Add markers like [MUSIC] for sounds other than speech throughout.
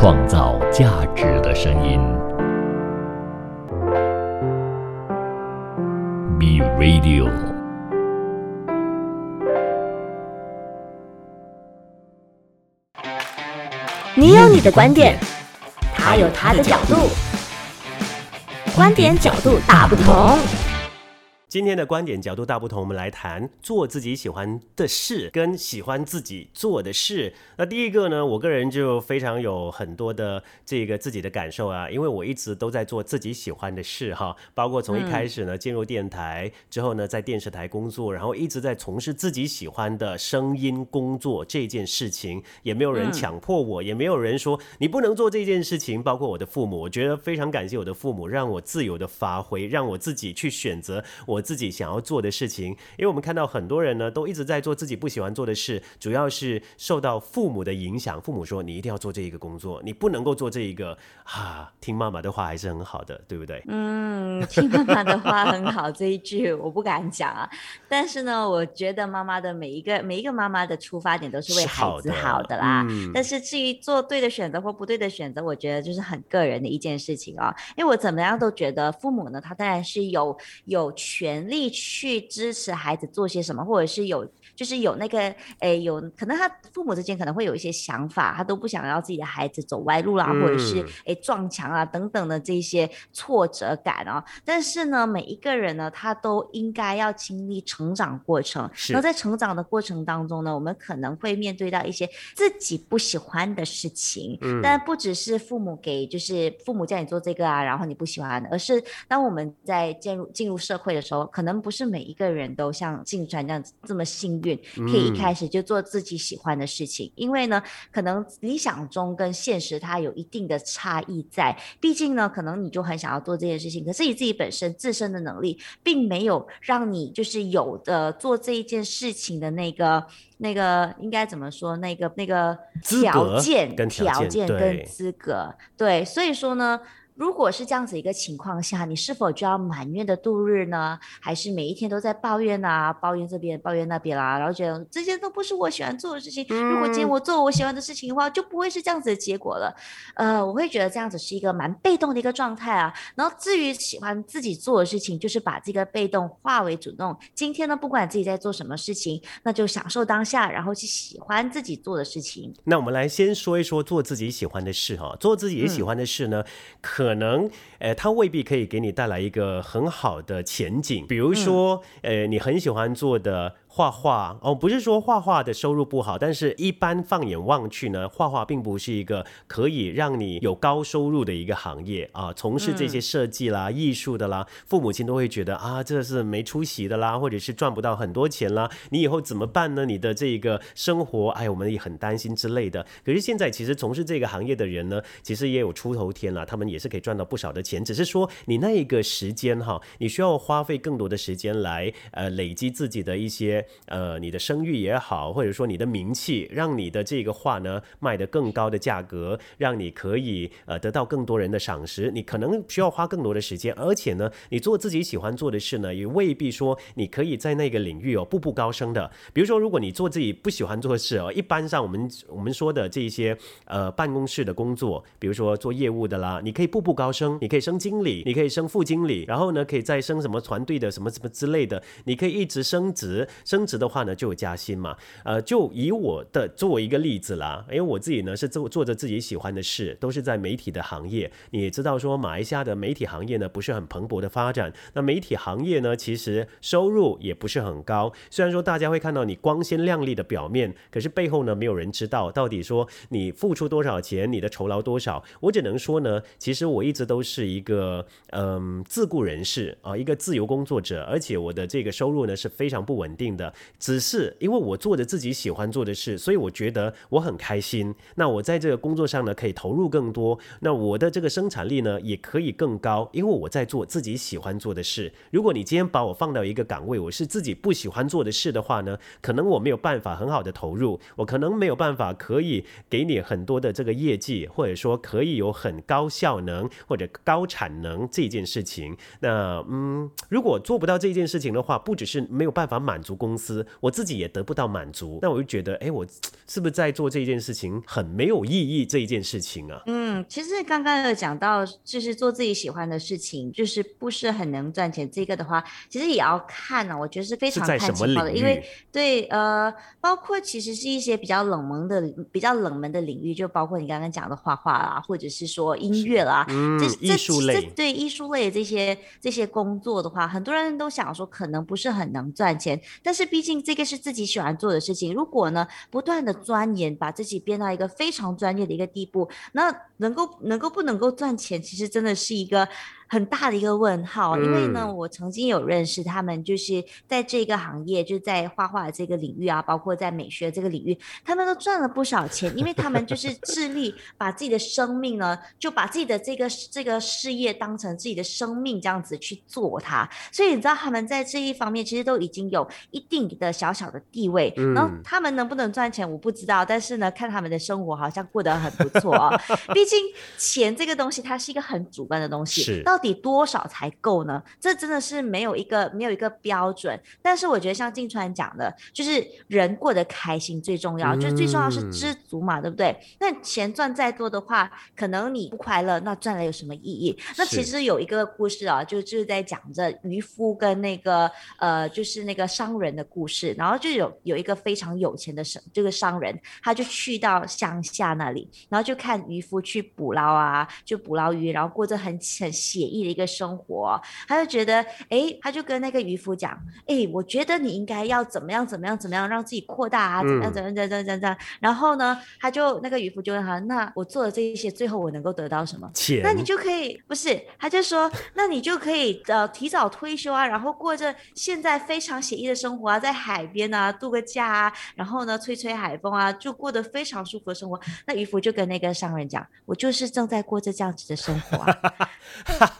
创造价值的声音。B Radio。你有你的观点，他有他的角度，观点角度大不同。今天的观点角度大不同，我们来谈做自己喜欢的事跟喜欢自己做的事。那第一个呢，我个人就非常有很多的这个自己的感受啊，因为我一直都在做自己喜欢的事哈，包括从一开始呢进入电台之后呢，在电视台工作，然后一直在从事自己喜欢的声音工作这件事情，也没有人强迫我，也没有人说你不能做这件事情。包括我的父母，我觉得非常感谢我的父母，让我自由的发挥，让我自己去选择我。自己想要做的事情，因为我们看到很多人呢，都一直在做自己不喜欢做的事，主要是受到父母的影响。父母说你一定要做这一个工作，你不能够做这一个，啊，听妈妈的话还是很好的，对不对？嗯，听妈妈的话很好，这一句我不敢讲啊。但是呢，我觉得妈妈的每一个每一个妈妈的出发点都是为孩子好的啦。但是至于做对的选择或不对的选择，我觉得就是很个人的一件事情啊。因为我怎么样都觉得父母呢，他当然是有有权。全力去支持孩子做些什么，或者是有。就是有那个诶，有可能他父母之间可能会有一些想法，他都不想要自己的孩子走歪路啦，或者是诶撞墙啊等等的这些挫折感啊。但是呢，每一个人呢，他都应该要经历成长过程。然后在成长的过程当中呢，我们可能会面对到一些自己不喜欢的事情。嗯。但不只是父母给，就是父母叫你做这个啊，然后你不喜欢，而是当我们在进入进入社会的时候，可能不是每一个人都像静川这样子这么幸运。可以一开始就做自己喜欢的事情，因为呢，可能理想中跟现实它有一定的差异在。毕竟呢，可能你就很想要做这件事情，可是你自己本身自身的能力，并没有让你就是有的做这一件事情的那个那个应该怎么说？那个那个条件跟条件跟资格，对，所以说呢。如果是这样子一个情况下，你是否就要埋怨的度日呢？还是每一天都在抱怨啊，抱怨这边，抱怨那边啦，然后觉得这些都不是我喜欢做的事情。如果今天我做我喜欢的事情的话，就不会是这样子的结果了。呃，我会觉得这样子是一个蛮被动的一个状态啊。然后至于喜欢自己做的事情，就是把这个被动化为主动。今天呢，不管自己在做什么事情，那就享受当下，然后去喜欢自己做的事情。那我们来先说一说做自己喜欢的事哈。做自己喜欢的事呢，可。可能，呃，它未必可以给你带来一个很好的前景。比如说，呃，你很喜欢做的。画画哦，不是说画画的收入不好，但是一般放眼望去呢，画画并不是一个可以让你有高收入的一个行业啊。从事这些设计啦、艺术的啦，父母亲都会觉得啊，这是没出息的啦，或者是赚不到很多钱啦，你以后怎么办呢？你的这个生活，哎，我们也很担心之类的。可是现在其实从事这个行业的人呢，其实也有出头天了，他们也是可以赚到不少的钱，只是说你那一个时间哈，你需要花费更多的时间来呃累积自己的一些。呃，你的声誉也好，或者说你的名气，让你的这个画呢卖得更高的价格，让你可以呃得到更多人的赏识。你可能需要花更多的时间，而且呢，你做自己喜欢做的事呢，也未必说你可以在那个领域哦步步高升的。比如说，如果你做自己不喜欢做的事哦，一般上我们我们说的这些呃办公室的工作，比如说做业务的啦，你可以步步高升，你可以升经理，你可以升副经理，然后呢，可以再升什么团队的什么什么之类的，你可以一直升职，升职的话呢，就有加薪嘛。呃，就以我的作为一个例子啦，因为我自己呢是做做着自己喜欢的事，都是在媒体的行业。你也知道说，马来西亚的媒体行业呢不是很蓬勃的发展。那媒体行业呢，其实收入也不是很高。虽然说大家会看到你光鲜亮丽的表面，可是背后呢，没有人知道到底说你付出多少钱，你的酬劳多少。我只能说呢，其实我一直都是一个嗯自雇人士啊，一个自由工作者，而且我的这个收入呢是非常不稳定的。的只是因为我做着自己喜欢做的事，所以我觉得我很开心。那我在这个工作上呢，可以投入更多，那我的这个生产力呢，也可以更高，因为我在做自己喜欢做的事。如果你今天把我放到一个岗位，我是自己不喜欢做的事的话呢，可能我没有办法很好的投入，我可能没有办法可以给你很多的这个业绩，或者说可以有很高效能或者高产能这件事情。那嗯，如果做不到这件事情的话，不只是没有办法满足工。公司，我自己也得不到满足，那我就觉得，哎，我是不是在做这件事情很没有意义？这一件事情啊，嗯，其实刚刚有讲到，就是做自己喜欢的事情，就是不是很能赚钱。这个的话，其实也要看呢，我觉得是非常看情况的，因为对，呃，包括其实是一些比较冷门的、比较冷门的领域，就包括你刚刚讲的画画啦，或者是说音乐啦，这艺术类，对艺术类这些这些工作的话，很多人都想说可能不是很能赚钱，但是毕竟这个是自己喜欢做的事情，如果呢不断的钻研，把自己变到一个非常专业的一个地步，那能够能够不能够赚钱，其实真的是一个。很大的一个问号，因为呢，我曾经有认识他们，就是在这个行业，就是在画画这个领域啊，包括在美学这个领域，他们都赚了不少钱，因为他们就是致力把自己的生命呢，就把自己的这个这个事业当成自己的生命这样子去做它，所以你知道他们在这一方面其实都已经有一定的小小的地位，然后他们能不能赚钱我不知道，但是呢，看他们的生活好像过得很不错啊，[LAUGHS] 毕竟钱这个东西它是一个很主观的东西，到底多少才够呢？这真的是没有一个没有一个标准。但是我觉得像静川讲的，就是人过得开心最重要，就最重要是知足嘛，对不对？那钱赚再多的话，可能你不快乐，那赚了有什么意义？那其实有一个故事啊，就就是在讲着渔夫跟那个呃，就是那个商人的故事。然后就有有一个非常有钱的商这个商人，他就去到乡下那里，然后就看渔夫去捕捞啊，就捕捞鱼，然后过着很很写意的一个生活，他就觉得，哎，他就跟那个渔夫讲，哎，我觉得你应该要怎么样，怎么样，怎么样，让自己扩大啊，怎么样，怎么样，怎么样，怎么样。然后呢，他就那个渔夫就问他，那我做了这一些，最后我能够得到什么？钱？那你就可以，不是？他就说，那你就可以呃提早退休啊，然后过着现在非常写意的生活啊，在海边啊度个假啊，然后呢吹吹海风啊，就过得非常舒服的生活。那渔夫就跟那个商人讲，我就是正在过着这样子的生活啊。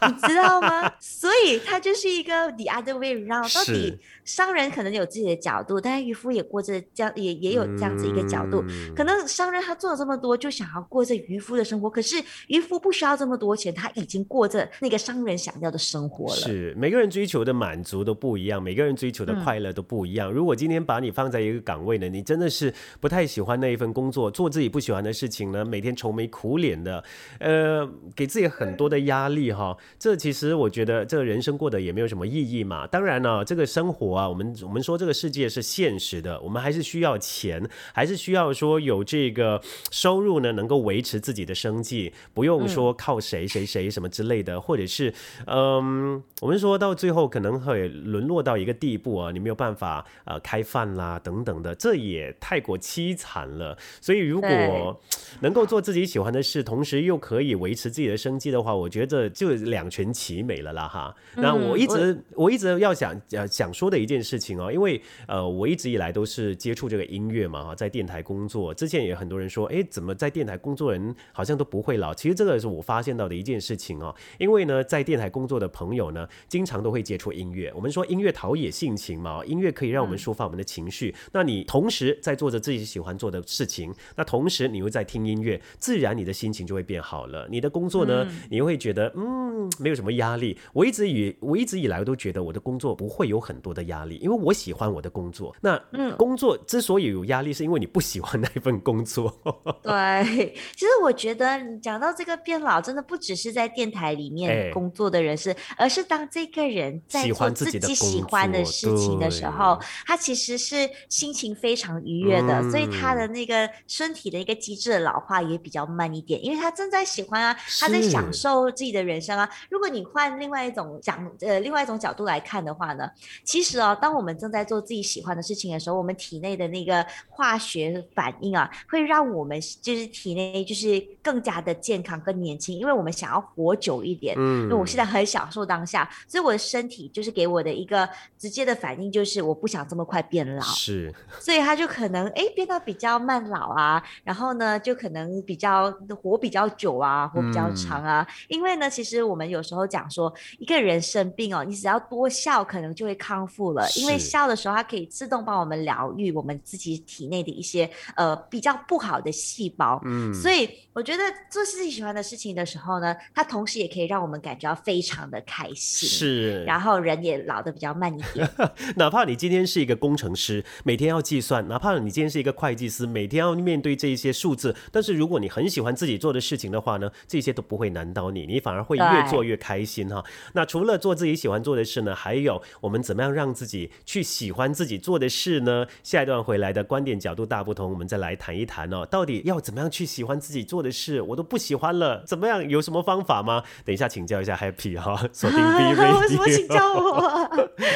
[LAUGHS] 你知道吗？[LAUGHS] 所以他就是一个 the other way around。到底商人可能有自己的角度，但是渔夫也过着这样，也也有这样子一个角度。可能商人他做了这么多，就想要过着渔夫的生活。可是渔夫不需要这么多钱，他已经过着那个商人想要的生活了。是每个人追求的满足都不一样，每个人追求的快乐都不一样。如果今天把你放在一个岗位呢，你真的是不太喜欢那一份工作，做自己不喜欢的事情呢，每天愁眉苦脸的，呃，给自己很多的压力哈。这其实我觉得，这个人生过得也没有什么意义嘛。当然呢，这个生活啊，我们我们说这个世界是现实的，我们还是需要钱，还是需要说有这个收入呢，能够维持自己的生计，不用说靠谁谁谁什么之类的，或者是嗯，我们说到最后可能会沦落到一个地步啊，你没有办法呃开饭啦等等的，这也太过凄惨了。所以如果能够做自己喜欢的事，同时又可以维持自己的生计的话，我觉得就两全其美了啦哈。那我一直我一直要想呃想说的一件事情哦，因为呃我一直以来都是接触这个音乐嘛哈，在电台工作之前也很多人说，哎，怎么在电台工作人好像都不会老？其实这个是我发现到的一件事情哦，因为呢，在电台工作的朋友呢，经常都会接触音乐。我们说音乐陶冶性情嘛，音乐可以让我们抒发我们的情绪。那你同时在做着自己喜欢做的事情，那同时你又在听音乐，自然你的心情就会变好了。你的工作呢，你又会觉得嗯，没有什么压力。我一直以我一直以来都觉得我的工作不会有很多的压力，因为我喜欢我的工作。那嗯工作之所以有压力，是因为你不喜欢那一份工作。[LAUGHS] 对，其实我觉得讲到这个变老，真的不只是在电台里面工作的人是，而是当这个人在做自己喜欢的事情的时候，他其实是心情非常愉悦的，所以他的那个身体的一个机制的老化也比较慢一点，因为他正在喜欢啊，他在享受自己的人生啊。如果你换另外一种讲呃另外一种角度来看的话呢，其实哦，当我们正在做自己喜欢的事情的时候，我们体内的那个化学反应啊，会让我们就是体内就是更加的健康、更年轻，因为我们想要活久一点。嗯，因为我现在很享受当下，所以我的身体就是给我的一个直接的反应就是我不想这么快变老。是，所以他就可能哎变得比较慢老啊，然后呢就可能比较活比较久啊，活比较长啊，因为呢其实我们。们有时候讲说，一个人生病哦，你只要多笑，可能就会康复了，因为笑的时候，它可以自动帮我们疗愈我们自己体内的一些呃比较不好的细胞。嗯，所以我觉得做自己喜欢的事情的时候呢，它同时也可以让我们感觉到非常的开心。是，然后人也老的比较慢一点。[LAUGHS] 哪怕你今天是一个工程师，每天要计算；哪怕你今天是一个会计师，每天要面对这一些数字。但是如果你很喜欢自己做的事情的话呢，这些都不会难倒你，你反而会越做越开心哈。那除了做自己喜欢做的事呢，还有我们怎么样让自己去喜欢自己做的事呢？下一段回来的观点角度大不同，我们再来谈一谈哦，到底要怎么样去喜欢自己做的事？我都不喜欢了，怎么样？有什么方法吗？等一下请教一下 Happy 哈，[LAUGHS] 锁定 B [LAUGHS] Radio。为什么请教我？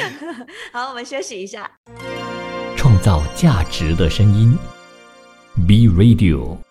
[LAUGHS] 好，我们休息一下。创造价值的声音，B Radio。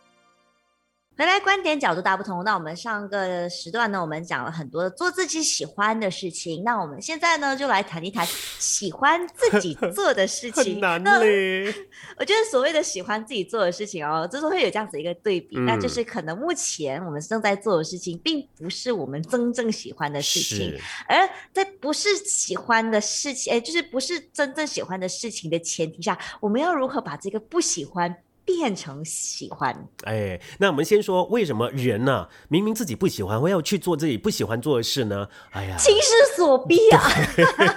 回来观点角度大不同。那我们上个时段呢，我们讲了很多做自己喜欢的事情。那我们现在呢，就来谈一谈喜欢自己做的事情。[LAUGHS] 很难嘞。[LAUGHS] 我觉得所谓的喜欢自己做的事情哦，就是会有这样子一个对比，那就是可能目前我们正在做的事情，并不是我们真正喜欢的事情。而在不是喜欢的事情，哎，就是不是真正喜欢的事情的前提下，我们要如何把这个不喜欢？变成喜欢，哎，那我们先说为什么人呢？明明自己不喜欢，会要去做自己不喜欢做的事呢？哎呀，情势所逼啊！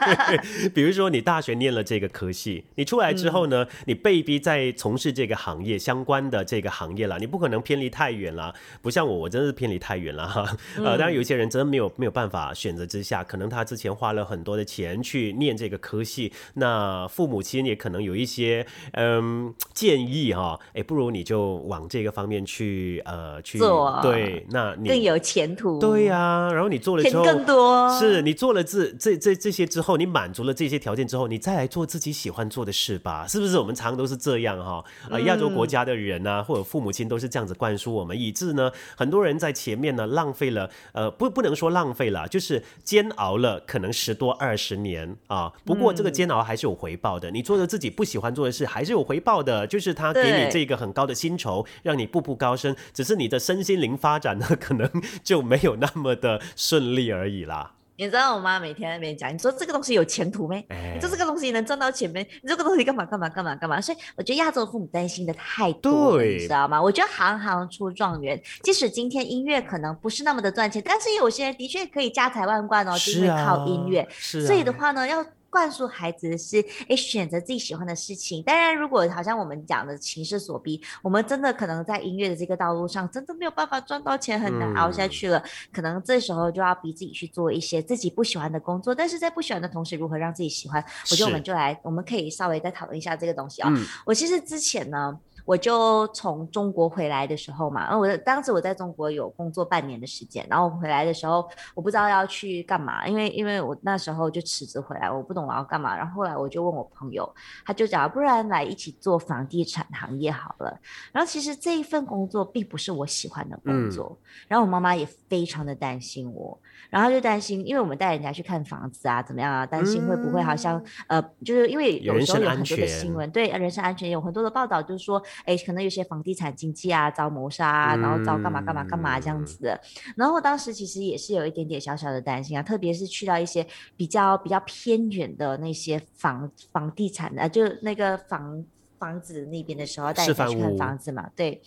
[LAUGHS] 比如说你大学念了这个科系，你出来之后呢，你被逼在从事这个行业相关的这个行业了，你不可能偏离太远了。不像我，我真的是偏离太远了哈。呃，当然有些人真的没有没有办法选择之下，可能他之前花了很多的钱去念这个科系，那父母亲也可能有一些嗯建议哈。哎，不如你就往这个方面去，呃，去做，对，那你更有前途。对呀，然后你做了之后，更多是你做了这这这这些之后，你满足了这些条件之后，你再来做自己喜欢做的事吧，是不是？我们常都是这样哈，呃，亚洲国家的人呢，或者父母亲都是这样子灌输我们，以致呢，很多人在前面呢浪费了，呃，不不能说浪费了，就是煎熬了可能十多二十年啊。不过这个煎熬还是有回报的，你做的自己不喜欢做的事还是有回报的，就是他给你。这个很高的薪酬，让你步步高升，只是你的身心灵发展呢，[LAUGHS] 可能就没有那么的顺利而已啦。你知道我妈每天在那边讲，你说这个东西有前途没？你说这个东西能赚到钱没？你这个东西干嘛干嘛干嘛干嘛？所以我觉得亚洲父母担心的太多，你知道吗？我觉得行行出状元，即使今天音乐可能不是那么的赚钱，但是有些人的确可以家财万贯哦，就是靠音乐。是，所以的话呢，要。灌输孩子的是，哎，选择自己喜欢的事情。当然，如果好像我们讲的情势所逼，我们真的可能在音乐的这个道路上，真的没有办法赚到钱，很难熬下去了。可能这时候就要逼自己去做一些自己不喜欢的工作。但是在不喜欢的同时，如何让自己喜欢？我觉得我们就来，我们可以稍微再讨论一下这个东西啊。我其实之前呢。我就从中国回来的时候嘛，然后我当时我在中国有工作半年的时间，然后回来的时候我不知道要去干嘛，因为因为我那时候就辞职回来，我不懂我要干嘛。然后后来我就问我朋友，他就讲不然来一起做房地产行业好了。然后其实这一份工作并不是我喜欢的工作，然后我妈妈也非常的担心我。然后就担心，因为我们带人家去看房子啊，怎么样啊？担心会不会好像呃，就是因为有时候有很多的新闻，对人身安全有很多的报道，就是说，哎，可能有些房地产经济啊遭谋杀啊，然后遭干嘛干嘛干嘛这样子的。然后当时其实也是有一点点小小的担心啊，特别是去到一些比较比较偏远的那些房房地产的，就那个房房子那边的时候，带人家去看房子嘛，对。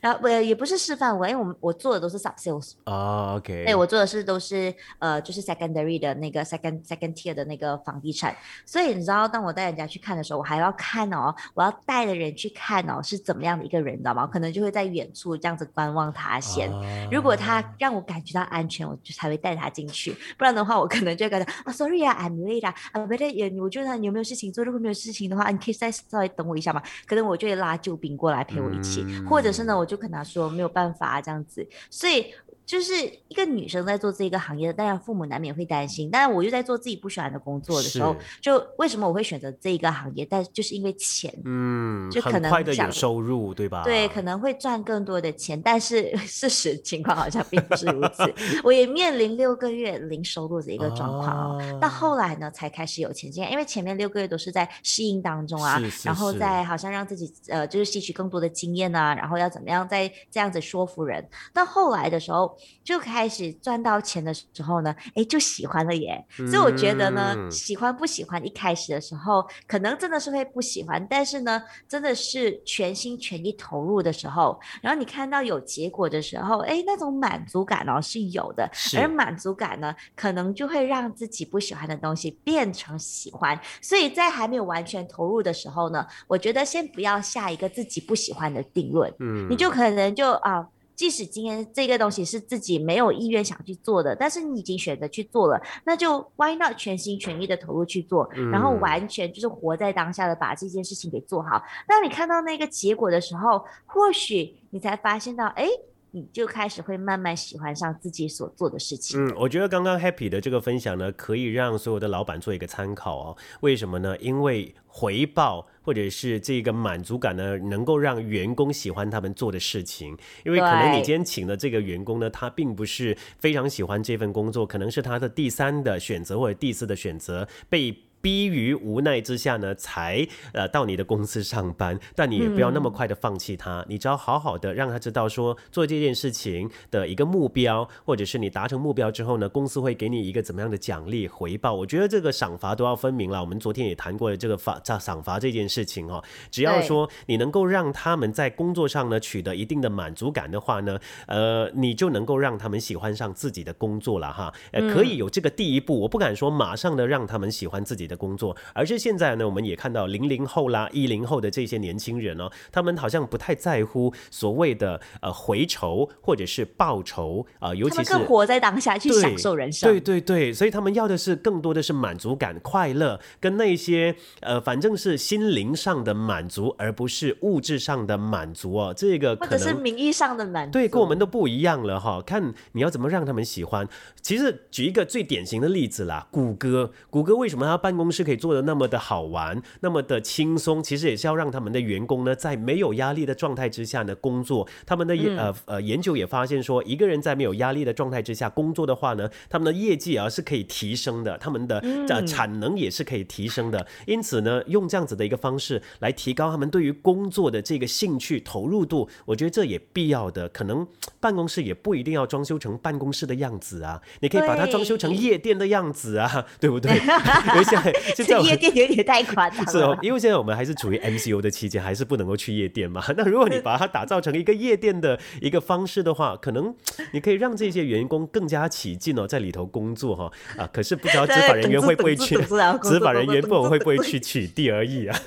然后我也不是示范我，因为我们我做的都是 sub sales 啊，OK，对我做的是都是呃就是 secondary 的那个 second second tier 的那个房地产，所以你知道，当我带人家去看的时候，我还要看哦，我要带的人去看哦是怎么样的一个人，你知道吗？可能就会在远处这样子观望他先，如果他让我感觉到安全，我就才会带他进去，不然的话，我可能就感觉啊，sorry 啊，I'm late 啊，啊，不对，也我觉得你有没有事情做？如果没有事情的话，你可以再稍微等我一下嘛，可能我就会拉救兵过来陪我一起，或者是呢，我就跟他说没有办法这样子，所以。就是一个女生在做这个行业，当然父母难免会担心。但是我又在做自己不喜欢的工作的时候，就为什么我会选择这一个行业？但就是因为钱，嗯，就可能快的有收入，对吧？对，可能会赚更多的钱。但是 [LAUGHS] 事实情况好像并不是如此。[LAUGHS] 我也面临六个月零收入的一个状况哦。到后来呢，才开始有钱进，因为前面六个月都是在适应当中啊，然后再好像让自己呃，就是吸取更多的经验啊，然后要怎么样再这样子说服人。到后来的时候。就开始赚到钱的时候呢，哎，就喜欢了耶。所以我觉得呢，喜欢不喜欢，一开始的时候可能真的是会不喜欢，但是呢，真的是全心全意投入的时候，然后你看到有结果的时候，哎，那种满足感哦是有的，而满足感呢，可能就会让自己不喜欢的东西变成喜欢。所以在还没有完全投入的时候呢，我觉得先不要下一个自己不喜欢的定论，嗯，你就可能就啊。即使今天这个东西是自己没有意愿想去做的，但是你已经选择去做了，那就 why not 全心全意的投入去做，然后完全就是活在当下的把这件事情给做好。当你看到那个结果的时候，或许你才发现到，哎。你就开始会慢慢喜欢上自己所做的事情。嗯，我觉得刚刚 Happy 的这个分享呢，可以让所有的老板做一个参考哦。为什么呢？因为回报或者是这个满足感呢，能够让员工喜欢他们做的事情。因为可能你今天请的这个员工呢，他并不是非常喜欢这份工作，可能是他的第三的选择或者第四的选择被。逼于无奈之下呢，才呃到你的公司上班，但你也不要那么快的放弃他，你只要好好的让他知道说做这件事情的一个目标，或者是你达成目标之后呢，公司会给你一个怎么样的奖励回报。我觉得这个赏罚都要分明了。我们昨天也谈过了这个罚这赏罚这件事情哦，只要说你能够让他们在工作上呢取得一定的满足感的话呢，呃，你就能够让他们喜欢上自己的工作了哈。呃，可以有这个第一步，我不敢说马上的让他们喜欢自己的。工作，而是现在呢，我们也看到零零后啦、一零后的这些年轻人哦，他们好像不太在乎所谓的呃回酬或者是报酬啊，尤其是更活在当下去享受人生。对对对，所以他们要的是更多的是满足感、快乐，跟那些呃反正是心灵上的满足，而不是物质上的满足哦。这个或者是名义上的满足，对，跟我们都不一样了哈。看你要怎么让他们喜欢。其实举一个最典型的例子啦，谷歌，谷歌为什么他办公？是可以做的那么的好玩，那么的轻松，其实也是要让他们的员工呢，在没有压力的状态之下呢工作。他们的呃呃研究也发现说，一个人在没有压力的状态之下工作的话呢，他们的业绩啊是可以提升的，他们的呃产能也是可以提升的。因此呢，用这样子的一个方式来提高他们对于工作的这个兴趣投入度，我觉得这也必要的。可能办公室也不一定要装修成办公室的样子啊，你可以把它装修成夜店的样子啊，对不对？[LAUGHS] 因为现在。[LAUGHS] 现在夜店有点太夸张，是哦，因为现在我们还是处于 MCO 的期间，还是不能够去夜店嘛。那如果你把它打造成一个夜店的一个方式的话，可能你可以让这些员工更加起劲哦，在里头工作哈啊。[LAUGHS] 可是不知道执法人员会不会去，执法人员不会不会去取缔而已啊。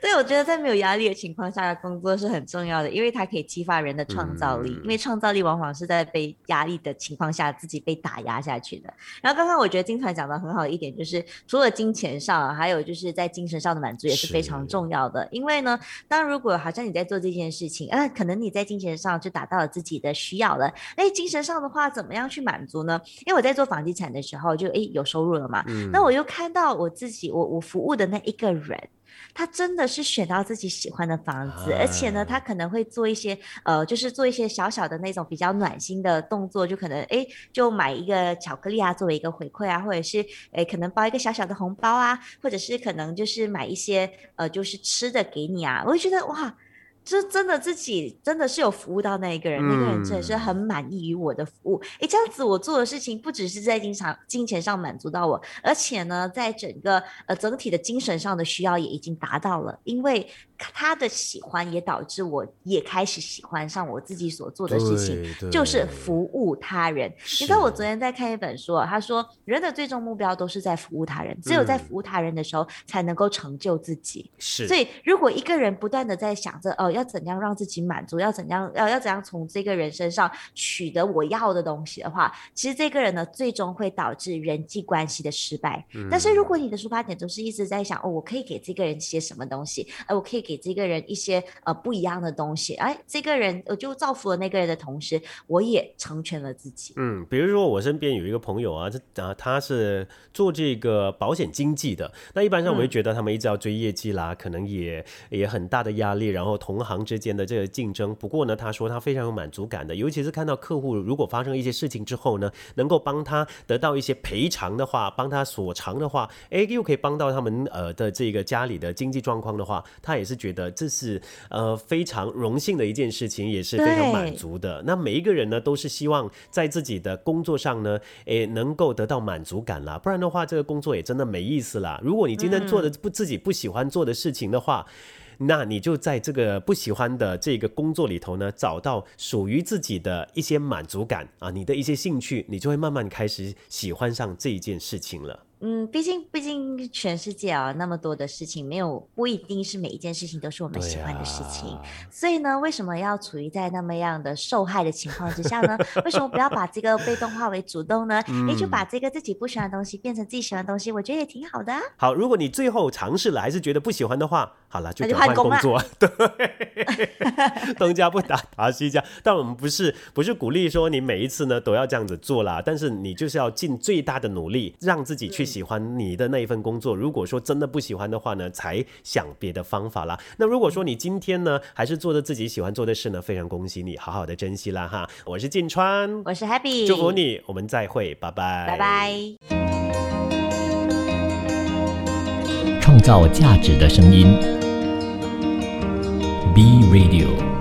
对，我觉得在没有压力的情况下工作是很重要的，因为它可以激发人的创造力。因为创造力往往是在被压力的情况下自己被打压下去的。然后刚刚我觉得金团讲的很好的一点就是。除了金钱上，还有就是在精神上的满足也是非常重要的。因为呢，当如果好像你在做这件事情，呃，可能你在金钱上就达到了自己的需要了，哎，精神上的话怎么样去满足呢？因为我在做房地产的时候，就哎有收入了嘛，那我又看到我自己，我我服务的那一个人。他真的是选到自己喜欢的房子，而且呢，他可能会做一些呃，就是做一些小小的那种比较暖心的动作，就可能哎，就买一个巧克力啊，作为一个回馈啊，或者是哎，可能包一个小小的红包啊，或者是可能就是买一些呃，就是吃的给你啊，我就觉得哇。就真的自己真的是有服务到那一个人，那个人真的是很满意于我的服务。诶，这样子我做的事情不只是在经常金钱上满足到我，而且呢，在整个呃整体的精神上的需要也已经达到了，因为。他的喜欢也导致我也开始喜欢上我自己所做的事情，就是服务他人。你知道我昨天在看一本书，他说人的最终目标都是在服务他人，只有在服务他人的时候才能够成就自己。是，所以如果一个人不断的在想着哦，要怎样让自己满足，要怎样要要怎样从这个人身上取得我要的东西的话，其实这个人呢，最终会导致人际关系的失败。但是如果你的出发点都是一直在想哦，我可以给这个人些什么东西，哎，我可以。给这个人一些呃不一样的东西，哎，这个人我就造福了那个人的同时，我也成全了自己。嗯，比如说我身边有一个朋友啊，这啊他是做这个保险经纪的，那一般上我会觉得他们一直要追业绩啦，可能也也很大的压力，然后同行之间的这个竞争。不过呢，他说他非常有满足感的，尤其是看到客户如果发生一些事情之后呢，能够帮他得到一些赔偿的话，帮他所偿的话，哎，又可以帮到他们呃的这个家里的经济状况的话，他也是。是觉得这是呃非常荣幸的一件事情，也是非常满足的。那每一个人呢，都是希望在自己的工作上呢，诶，能够得到满足感啦，不然的话，这个工作也真的没意思啦。如果你今天做的不自己不喜欢做的事情的话，那你就在这个不喜欢的这个工作里头呢，找到属于自己的一些满足感啊，你的一些兴趣，你就会慢慢开始喜欢上这一件事情了。嗯，毕竟毕竟全世界啊那么多的事情，没有不一定是每一件事情都是我们喜欢的事情。所以呢，为什么要处于在那么样的受害的情况之下呢？为什么不要把这个被动化为主动呢？哎，就把这个自己不喜欢的东西变成自己喜欢的东西，我觉得也挺好的。好，如果你最后尝试了还是觉得不喜欢的话，好了，就换工作。[LAUGHS] 对，[LAUGHS] 东家不打打西家。但我们不是不是鼓励说你每一次呢都要这样子做啦，但是你就是要尽最大的努力，让自己去。喜欢你的那一份工作，如果说真的不喜欢的话呢，才想别的方法啦。那如果说你今天呢，还是做着自己喜欢做的事呢，非常恭喜你，好好的珍惜啦哈。我是晋川，我是 Happy，祝福你，我们再会，拜拜，拜拜。创造价值的声音，B Radio。